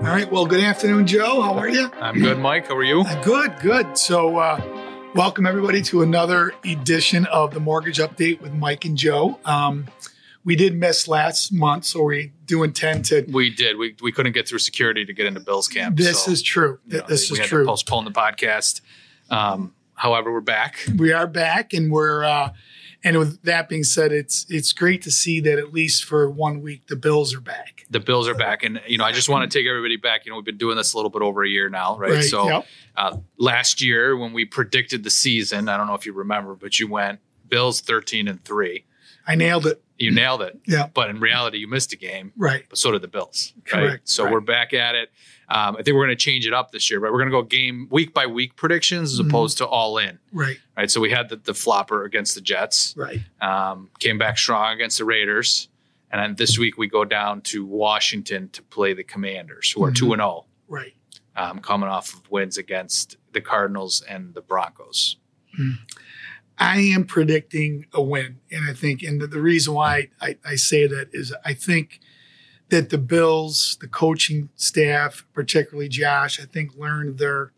All right. Well, good afternoon, Joe. How are you? I'm good, Mike. How are you? Uh, Good, good. So, uh, welcome everybody to another edition of the Mortgage Update with Mike and Joe. Um, we did miss last month, so we do intend to. We did. We, we couldn't get through security to get into Bill's camp. This so, is true. you know, this we is had true. To postpone the podcast. Um, however, we're back. we are back and we're uh and with that being said it's it's great to see that at least for one week the bills are back The Bills are back, and you know I just want to take everybody back. You know we've been doing this a little bit over a year now, right? So yep. uh, last year when we predicted the season, I don't know if you remember, but you went Bills thirteen and three. I nailed it You nailed it, yeah but in reality, you missed a game. right but so did the Bills. Right? Correct, So right. we're back at it. Um, I think we're going to change it up this year, but we're going to go game week by week predictions as Mhm. opposed to all in. right Right. So we had the, the flopper against the Jets, right um, came back strong against the Raiders. And then this week we go down to Washington to play the Commanders, who are Mhm. 2 and 0, right um, coming off of wins against the Cardinals and the Broncos. I am predicting a win and i think and the, the reason why I, I say that is i think that the bills the coaching staff particularly josh i think learned their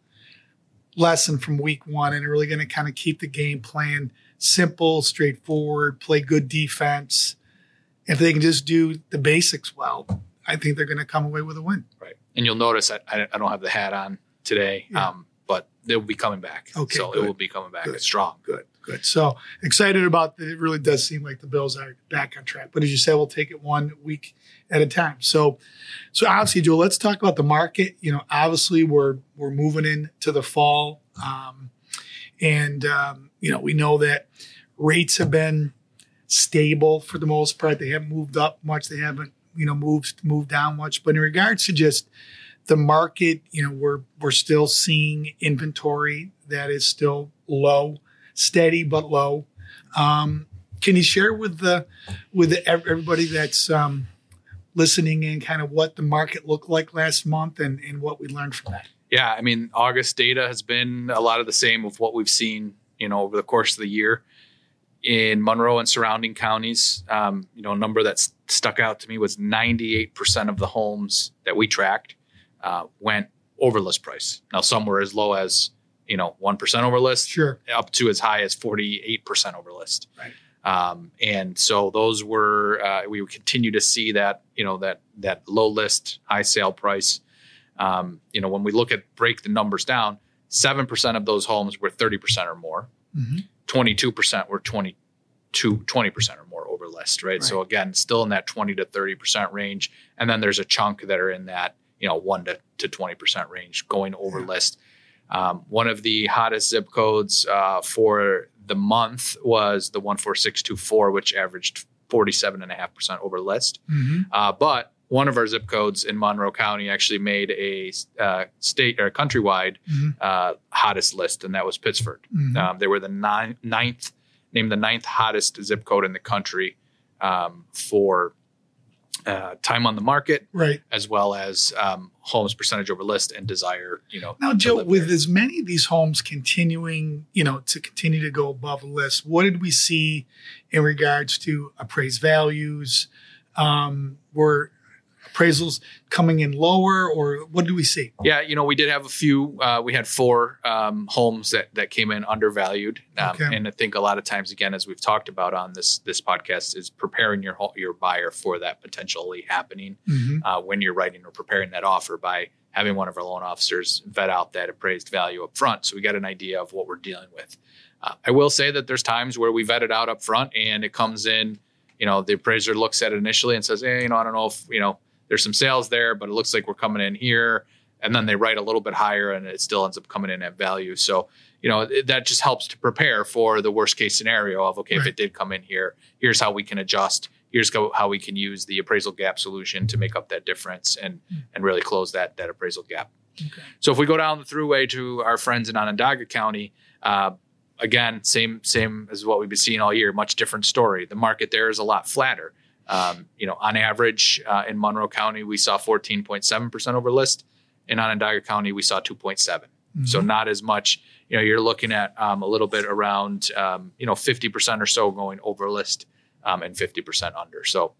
lesson from week one and are really going to kind of keep the game plan simple, straightforward, play good defense. If they can just do the basics well, I think they're going to come away with a win. Right. And you'll notice I, I I don't have the hat on today, Yeah. um, but they'll be coming back. Okay, So good. it will be coming back Good. strong. Good, good. So excited about that. It really does seem like the Bills are back on track. But as you said, we'll take it one week at a time. So, so obviously, Joe, let's talk about the market. You know, obviously, we're we're moving into the fall, um, and um, you know, we know that rates have been stable for the most part. They haven't moved up much. They haven't, you know, moved moved down much. But in regards to just the market, you know, we're we're still seeing inventory that is still low, steady but low. Um, can you share with the with the, everybody that's um, listening in kind of what the market looked like last month and, and what we learned from that? Yeah, I mean, August data has been a lot of the same of what we've seen, you know, over the course of the year in Monroe and surrounding counties. Um, you know, a number that stuck out to me was 98% of the homes that we tracked uh, went over list price. Now, some were as low as, you know, 1% over list, Sure. up to as high as 48% over list. Right. Um, and so those were, uh, we would continue to see that, you know, that, that low list, high sale price. Um, you know, when we look at break the numbers down, 7% of those homes were 30% or more, hmm 22% were 22, 20% or more over list, right? So again, still in that 20 to 30% range. And then there's a chunk that are in that, you know, one to, to 20% range going over Yeah. list. Um, one of the hottest zip codes uh, for the month was the 14624, which averaged 47.5% over list. hmm Uh, but one of our zip codes in Monroe County actually made a uh, state or countrywide Mhm. uh, hottest list, and that was Pittsford. hmm Um, they were the nine, ninth, named the ninth hottest zip code in the country um, for uh, time on the market, Right. as well as um, homes percentage over list and desire. You know, Now, Joe, with there. as many of these homes continuing, you know, to continue to go above list, what did we see in regards to appraised values? Um, were appraisals coming in lower, or what do we see? Yeah, you know, we did have a few. Uh, we had four um, homes that that came in undervalued, um, Okay. and I think a lot of times, again, as we've talked about on this this podcast, is preparing your your buyer for that potentially happening hmm uh, when you're writing or preparing that offer by having one of our loan officers vet out that appraised value up front, so we get an idea of what we're dealing with. Uh, I will say that there's times where we vet it out up front, and it comes in. You know, the appraiser looks at it initially and says, "Hey, you know, I don't know if you know." There's some sales there, but it looks like we're coming in here. And then they write a little bit higher and it still ends up coming in at value. So, you know, it, that just helps to prepare for the worst case scenario of, okay, if it did come in here, here's how we can adjust. Here's go, how we can use the appraisal gap solution to make up that difference and, and really close that, that appraisal gap. Okay. So if we go down the Thruway to our friends in Onondaga County, uh, again, same same as what we've been seeing all year. Much different story. The market there is a lot flatter. Um, you know, on average uh, in Monroe County, we saw 14.7 percent over list. In Onondaga County, we saw 2.7. So Mhm. not as much. You know, you're looking at um, a little bit around um, you know 50 percent or so going over list um, and 50 percent under. So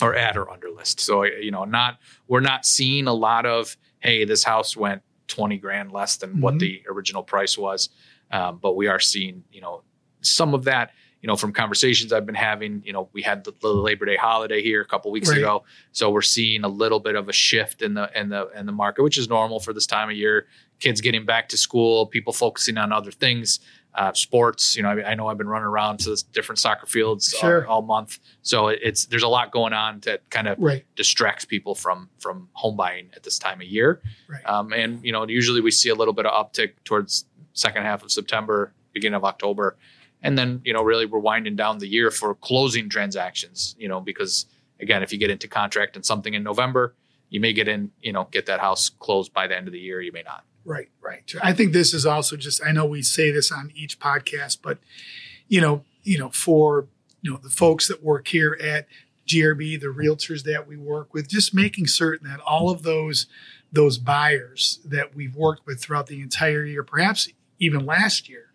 or at or under list. So you know, not we're not seeing a lot of hey, this house went twenty grand less than mm-hmm. what the original price was, um, but we are seeing you know some of that. You know, from conversations I've been having, you know, we had the, the Labor Day holiday here a couple weeks right. ago, so we're seeing a little bit of a shift in the in the in the market, which is normal for this time of year. Kids getting back to school, people focusing on other things uh, sports. You know, I, I, know I've been running around to different soccer fields sure. all, all, month, so it's there's a lot going on that kind of right. distracts people from from home buying at this time of year. Right. Um, and you know, usually we see a little bit of uptick towards second half of September, beginning of October, and then you know, really we're winding down the year for closing transactions. You know, because again, if you get into contract and something in November, you may get in, you know, get that house closed by the end of the year. You may not. Right, right. I think this is also just I know we say this on each podcast, but you know, you know, for you know the folks that work here at GRB, the realtors that we work with, just making certain that all of those those buyers that we've worked with throughout the entire year, perhaps even last year,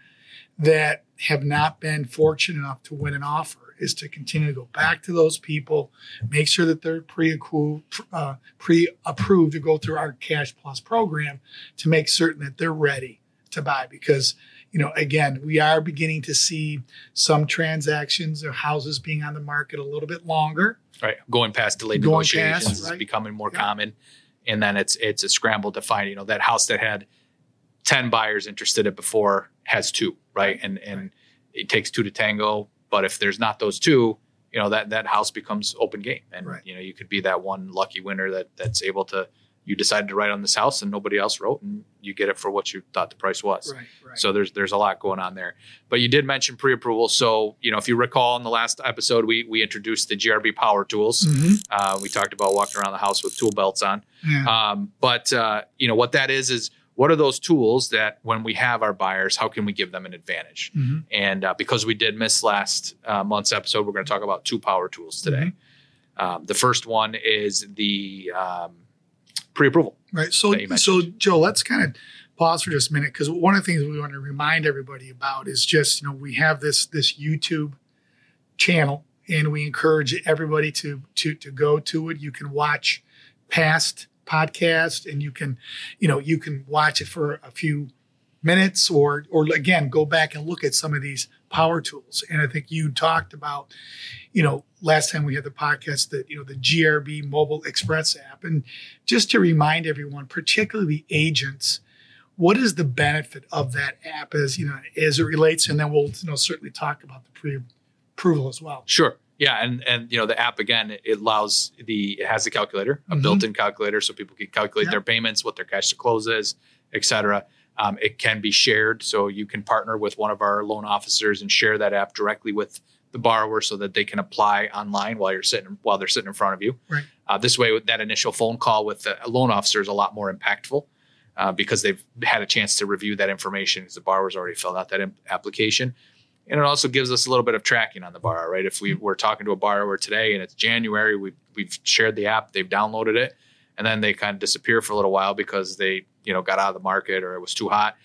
that have not been fortunate enough to win an offer is to continue to go back to those people, make sure that they're pre-approved, uh, pre-approved to go through our Cash Plus program to make certain that they're ready to buy. Because you know, again, we are beginning to see some transactions or houses being on the market a little bit longer. Right, going past delayed going negotiations past, right? is becoming more yeah. common, and then it's it's a scramble to find you know that house that had ten buyers interested it before has two, right? And and right. it takes two to tango. But if there's not those two, you know that that house becomes open game, and right. you know you could be that one lucky winner that that's able to you decided to write on this house and nobody else wrote and you get it for what you thought the price was. Right, right. So there's there's a lot going on there. But you did mention pre-approval. So, you know, if you recall in the last episode, we we introduced the GRB power tools. Mm-hmm. Uh, we talked about walking around the house with tool belts on. Yeah. Um, but uh, you know what that is is what are those tools that when we have our buyers, how can we give them an advantage? Mm-hmm. And uh, because we did miss last uh, month's episode, we're going to talk about two power tools today. Mm-hmm. Um, the first one is the um, pre-approval. Right. So, so Joe, let's kind of pause for just a minute because one of the things we want to remind everybody about is just you know we have this this YouTube channel and we encourage everybody to to to go to it. You can watch past podcast and you can you know you can watch it for a few minutes or or again go back and look at some of these power tools. And i think you talked about you know last time we had the podcast that you know the grb mobile express app. And just to remind everyone particularly the agents what is the benefit of that app as you know as it relates? And then we'll you know certainly talk about the pre-approval as well. Sure yeah, and and you know the app again it allows the it has a calculator, a mm-hmm. built-in calculator, so people can calculate their payments, what their cash to close is, etc. Um, it can be shared, so you can partner with one of our loan officers and share that app directly with the borrower, so that they can apply online while you're sitting while they're sitting in front of you. Right. Uh, this way, that initial phone call with a loan officer is a lot more impactful uh, because they've had a chance to review that information because the borrower's already filled out that imp- application and it also gives us a little bit of tracking on the borrower, right? If we were talking to a borrower today and it's January, we we've shared the app, they've downloaded it, and then they kind of disappear for a little while because they you know got out of the market or it was too hot,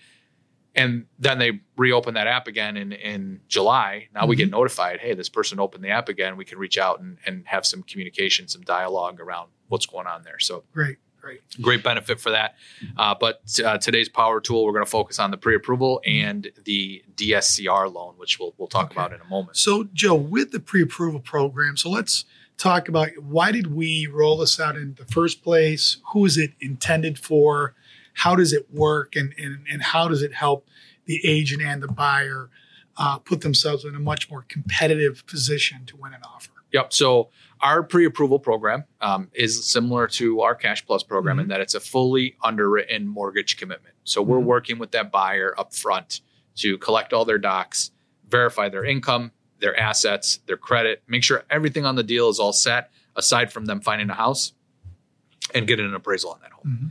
and then they reopen that app again in in July. Now mm-hmm. we get mm-hmm. notified, hey, this person opened the app again. We can reach out and and have some communication, some dialogue around what's going on there. So great. Great. Great benefit for that. Uh, but uh, today's power tool, we're going to focus on the pre-approval and the DSCR loan, which we'll we'll talk okay. about in a moment. So, Joe, with the pre-approval program, so let's talk about why did we roll this out in the first place? Who is it intended for? How does it work, and and, and how does it help the agent and the buyer uh, put themselves in a much more competitive position to win an offer? Yep. So our pre-approval program um, is similar to our Cash Plus program mm-hmm. in that it's a fully underwritten mortgage commitment. So we're mm-hmm. working with that buyer up front to collect all their docs, verify their income, their assets, their credit, make sure everything on the deal is all set, aside from them finding a house and getting an appraisal on that home. Mm-hmm.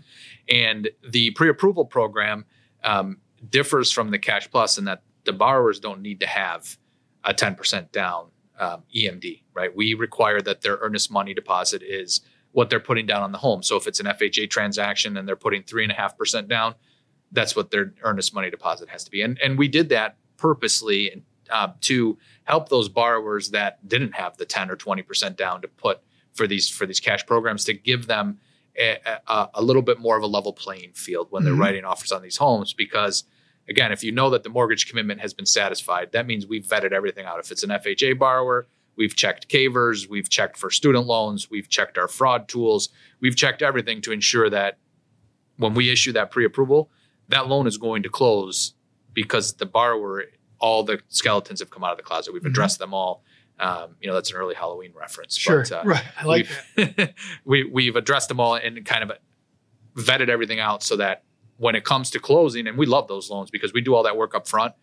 And the pre-approval program um, differs from the Cash Plus in that the borrowers don't need to have a 10% down um, EMD, right? We require that their earnest money deposit is what they're putting down on the home. So if it's an FHA transaction and they're putting three and a half percent down, that's what their earnest money deposit has to be. And and we did that purposely uh, to help those borrowers that didn't have the 10 or 20 percent down to put for these for these cash programs to give them a, a, a little bit more of a level playing field when they're Mhm. writing offers on these homes because again if you know that the mortgage commitment has been satisfied that means we've vetted everything out if it's an fha borrower we've checked CAIVRS we've checked for student loans we've checked our fraud tools we've checked everything to ensure that when we issue that pre-approval that loan is going to close because the borrower all the skeletons have come out of the closet we've Mhm. addressed them all um, you know that's an early halloween reference Sure. but, uh, right. I like that. we've, we, we've addressed them all and kind of vetted everything out so that when it comes to closing, and we love those loans because we do all that work up front,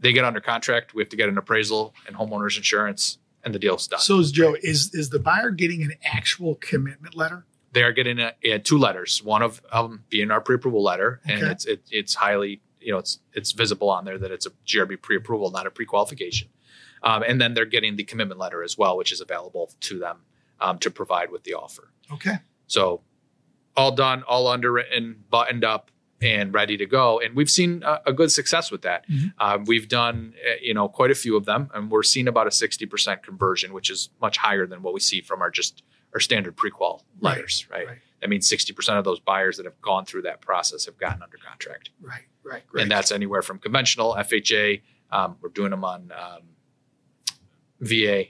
they get under contract. We have to get an appraisal and homeowners insurance, and the deal's done. So is Joe, is is the buyer getting an actual commitment letter? they are getting a, a two letters, one of um, being our pre-approval letter, and it's it, it's highly you know it's it's visible on there that it's a GRB pre-approval, not a pre-qualification. Um, and then they're getting the commitment letter as well, which is available to them um, to provide with the offer. Okay. So all done, all underwritten, buttoned up, and ready to go. And we've seen a, a good success with that. Mhm. Um, we've done, uh, you know, quite a few of them, and we're seeing about a sixty percent conversion, which is much higher than what we see from our just our standard prequal Right, letters. Right. right. That means sixty percent of those buyers that have gone through that process have gotten under contract, Right. Right. Great. and that's anywhere from conventional FHA. Um, we're doing them on um, VA,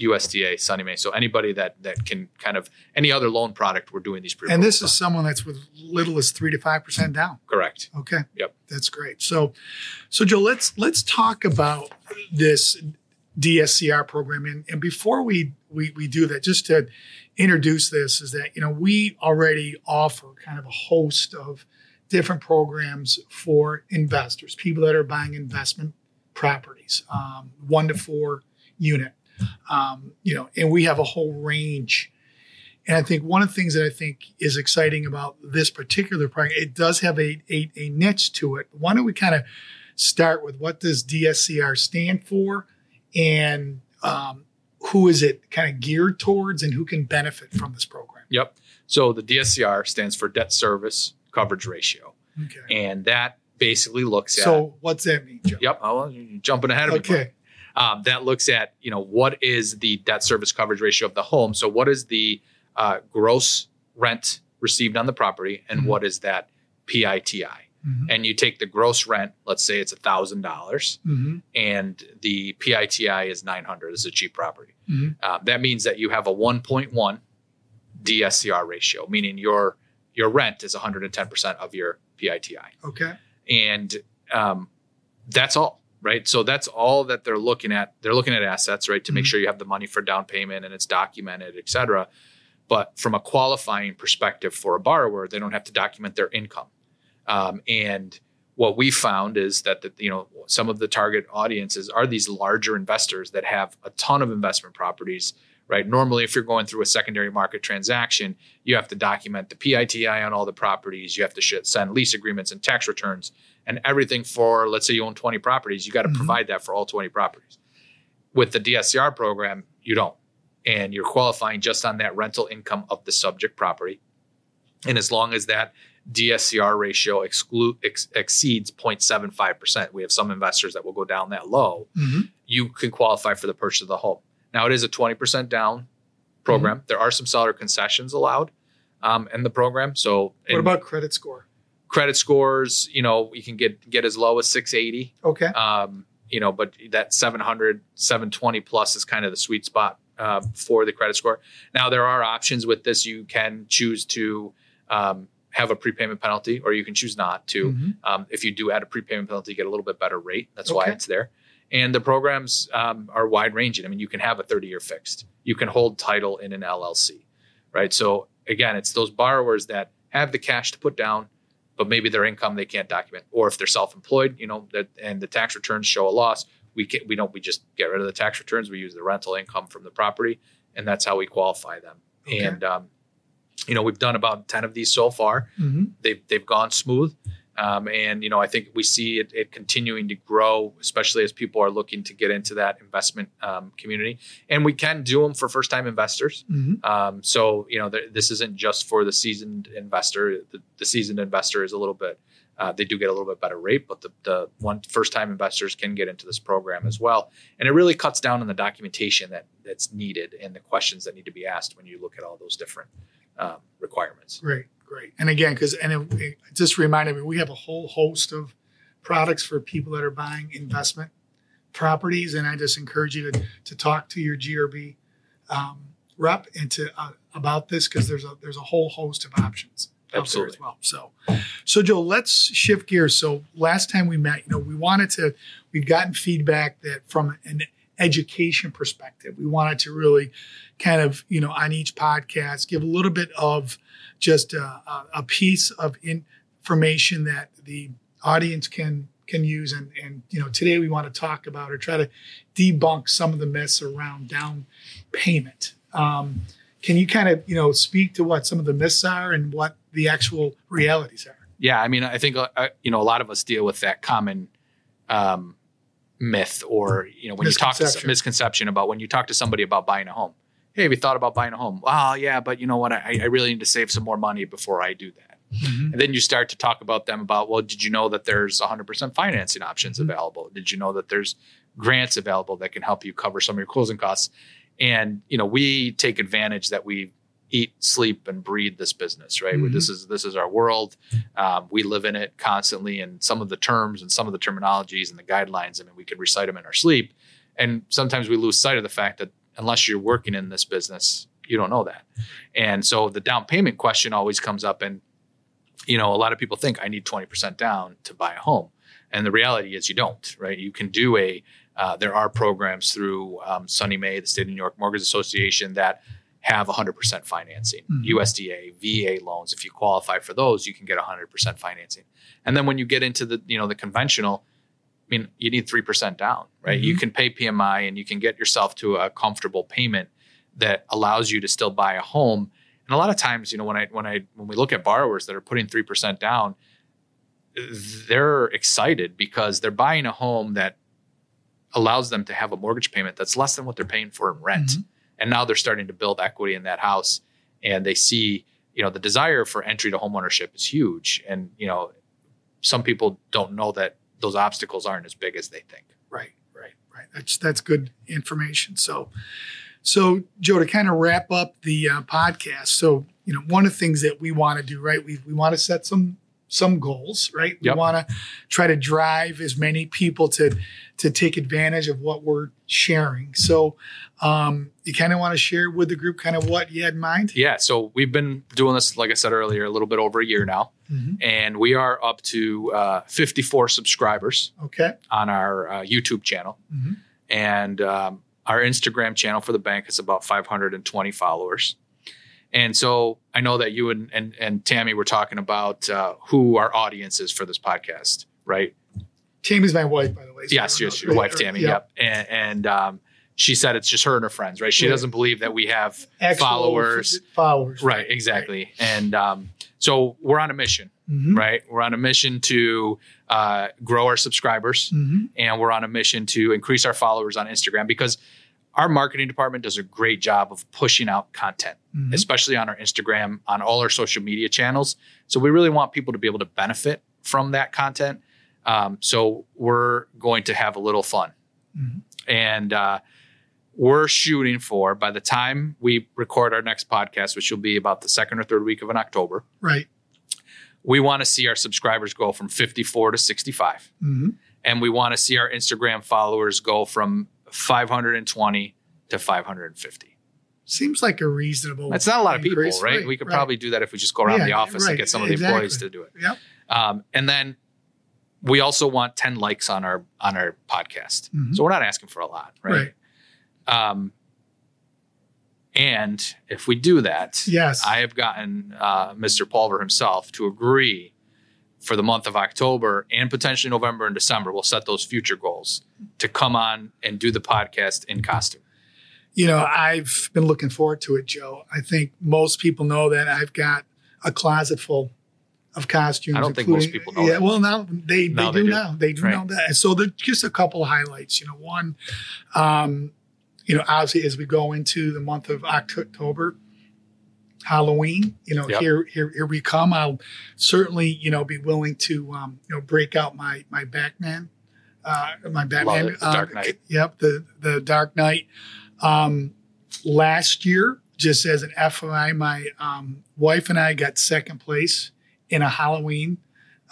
USDA, SONYMA. So anybody that that can kind of any other loan product, we're doing these. and this pre-approvals is someone that's with little as three to five percent down. correct. Okay. Yep. That's great. So, so Joe, let's let's talk about this DSCR program. And, and before we, we we do that, just to introduce this, is that you know we already offer kind of a host of different programs for investors, people that are buying investment properties, um, one to four unit. Um, you know, and we have a whole range. And I think one of the things that I think is exciting about this particular program, it does have a, a, a niche to it. Why don't we kind of start with what does DSCR stand for and um, who is it kind of geared towards and who can benefit from this program? Yep. So the DSCR stands for debt service coverage ratio, Okay. and that basically looks at. So what's that mean, Joe? Yep. Oh, well, jumping ahead of me. Okay. Um, that looks at you know what is the debt service coverage ratio of the home so what is the uh, gross rent received on the property and Mhm. what is that piti Mhm. and you take the gross rent let's say it's a thousand dollars Mhm. and the piti is 900 this is a cheap property Mhm. uh, that means that you have a 1.1 dscr ratio meaning your your rent is 110% of your piti Okay. and um, that's all right? So that's all that they're looking at. They're looking at assets right to make Mhm. sure you have the money for down payment and it's documented et cetera. But from a qualifying perspective for a borrower they don't have to document their income. Um, and what we found is that the, you know some of the target audiences are these larger investors that have a ton of investment properties right? Normally if you're going through a secondary market transaction you have to document the piti on all the properties. You have to send lease agreements and tax returns and everything for let's say you own 20 properties you got to Mhm. provide that for all 20 properties with the dscr program you don't and you're qualifying just on that rental income of the subject property and as long as that dscr ratio exclude, ex- exceeds 0.75% we have some investors that will go down that low Mhm. you can qualify for the purchase of the home now it is a 20% down program Mm-hmm. there are some seller concessions allowed um, in the program so What in- about credit score? Credit scores, you know, you can get get as low as 680. Okay. Um, you know, but that 700, 720 plus is kind of the sweet spot uh, for the credit score. Now there are options with this. You can choose to um, have a prepayment penalty, or you can choose not to. Mhm. Um, if you do add a prepayment penalty, you get a little bit better rate. That's why it's there. And the programs um, are wide ranging. I mean, you can have a 30 year fixed. You can hold title in an LLC, right? So again, it's those borrowers that have the cash to put down, but maybe their income they can't document, or if they're self-employed, you know, that and the tax returns show a loss, we can we don't we just get rid of the tax returns. We use the rental income from the property, and that's how we qualify them. Okay. And um, you know, we've done about 10 of these so far Mhm. they've they've gone smooth. Um, and you know, I think we see it, it continuing to grow, especially as people are looking to get into that investment um, community. And we can do them for first-time investors. Mhm. Um, so you know, th- this isn't just for the seasoned investor. The, the seasoned investor is a little bit Uh, they do get a little bit better rate, but the, the one first time investors can get into this program as well. And it really cuts down on the documentation that that's needed and the questions that need to be asked when you look at all those different um, requirements. Great, great. And again, because and it, it just reminded me, we have a whole host of products for people that are buying investment properties, and I just encourage you to to talk to your GRB um, rep and to uh, about this because there's a there's a whole host of options out there Absolutely. as well. So, so Joe, let's shift gears. So last time we met, you know, we wanted to we've gotten feedback that from an education perspective, we wanted to really kind of you know on each podcast give a little bit of just a, a, piece of information that the audience can can use. And and you know today we want to talk about or try to debunk some of the myths around down payment. Um, can you kind of you know speak to what some of the myths are and what the actual realities are? Yeah, I mean, I think uh, you know a lot of us deal with that common um, myth, or you know, when you talk to Misconception. misconception about when you talk to somebody about buying a home. Hey, have you thought about buying a home? Oh, yeah, but you know what? I, I really need to save some more money before I do that. And then you start to talk about them about, well, did you know that there's 100% financing options Mhm. available? Did you know that there's grants available that can help you cover some of your closing costs? And you know, we take advantage that we eat, sleep, and breathe this business, right? Mhm. This is this is our world. Um, we live in it constantly, and some of the terms and some of the terminologies and the guidelines. I mean, we can recite them in our sleep, and sometimes we lose sight of the fact that unless you're working in this business, you don't know that. And so the down payment question always comes up, and you know, a lot of people think I need 20% down to buy a home. And the reality is you don't, right? You can do a, uh, there are programs through um, SONYMA, the State of New York Mortgage Association that have 100% financing, Mhm. USDA, VA loans. If you qualify for those, you can get 100% financing. And then when you get into the, you know, the conventional, I mean, you need 3% down, right? You Mhm. can pay PMI and you can get yourself to a comfortable payment that allows you to still buy a home. And a lot of times, you know, when I when I when we look at borrowers that are putting three percent down, they're excited because they're buying a home that allows them to have a mortgage payment that's less than what they're paying for in rent. Mhm. And now they're starting to build equity in that house, and they see, you know, the desire for entry to homeownership is huge. And you know, some people don't know that those obstacles aren't as big as they think. Right, right, right. That's that's good information. So, so Joe, to kind of wrap up the uh, podcast. So, you know, one of the things that we want to do, right? We we want to set some some goals, right? We want to try to drive as many people to to take advantage of what we're sharing. So, um, you kind of want to share with the group kind of what you had in mind. Yeah, so we've been doing this, like I said earlier, a little bit over a year now, Mhm. and we are up to uh, 54 subscribers Okay. on our uh, YouTube channel, Mhm. and um, our Instagram channel for the bank is about 520 followers. And so I know that you and and, and Tammy were talking about uh, who our audience is for this podcast, right? Tammy's my wife, by the way. so yes, yes, your wife Tammy. yeah. Yep, and, and um, she said it's just her and her friends, right? She Right. doesn't believe that we have Actual followers. Followers. Right, exactly. And um, so we're on a mission, Mhm. right? We're on a mission to uh, grow our subscribers Mhm. and we're on a mission to increase our followers on Instagram because our marketing department does a great job of pushing out content, Mhm. especially on our Instagram, on all our social media channels. So we really want people to be able to benefit from that content. Um, so we're going to have a little fun. Mhm. And uh, we're shooting for by the time we record our next podcast, which will be about the second or third week of an October, Right. we want to see our subscribers go from 54 to 65. Mhm. And we want to see our Instagram followers go from 520 to 550. Seems like a reasonable. That's not a lot of people, increase. right? We could probably do that if we just go around Yeah, the office right, and get some of the exactly. employees to do it. Yep. Um, and then we also want 10 likes on our on our podcast. Mhm. So we're not asking for a lot, right? Right. Um, and if we do that, Yes. I have gotten uh, Mr. Pulver himself to agree for the month of October and potentially November and December. We'll set those future goals to come on and do the podcast in costume. you know, I've been looking forward to it, Joe. I think most people know that I've got a closet full of costumes. I don't think most people know Yeah, that. well, now they, they, Now do, they do. now. They do Right. know that. So there's just a couple of highlights. You know, one, um, you know, obviously as we go into the month of October, Halloween, you know, Yep. here here here we come. I'll certainly you know be willing to um, you know break out my my Batman, uh, my Batman, um, Dark Knight. Yep, the the Dark Knight. Um, last year, just as an FYI, my um, wife and I got second place in a Halloween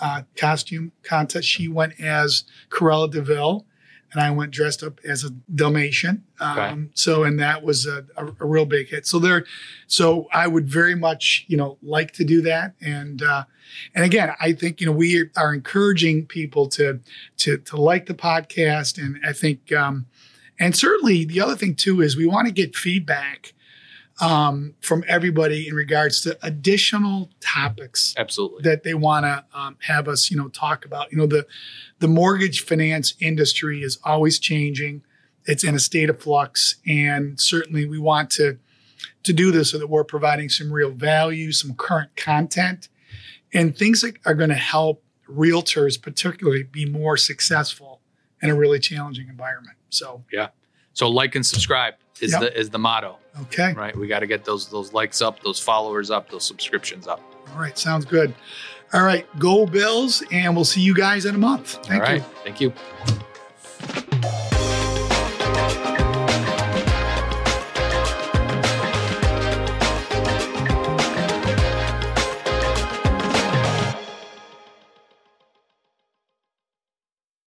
uh, costume contest. She went as Cruella de Vil, and I went dressed up as a Dalmatian. Um, Okay. So, and that was a, a, a real big hit. So there, so I would very much, you know, like to do that. And uh, and again, I think you know we are encouraging people to to to like the podcast, and I think, um, and certainly the other thing too is we want to get feedback um, from everybody in regards to additional topics Absolutely. that they want to um, have us, you know, talk about. You know, the the mortgage finance industry is always changing. It's in a state of flux, and certainly we want to to do this so that we're providing some real value, some current content, and things that are going to help realtors, particularly, be more successful in a really challenging environment. So, yeah. So like and subscribe is Yep. the is the motto, okay, right? We got to get those those likes up, those followers up, those subscriptions up. all right, sounds good. All right, go Bills, and we'll see you guys in a month. Thank All you. Thank you.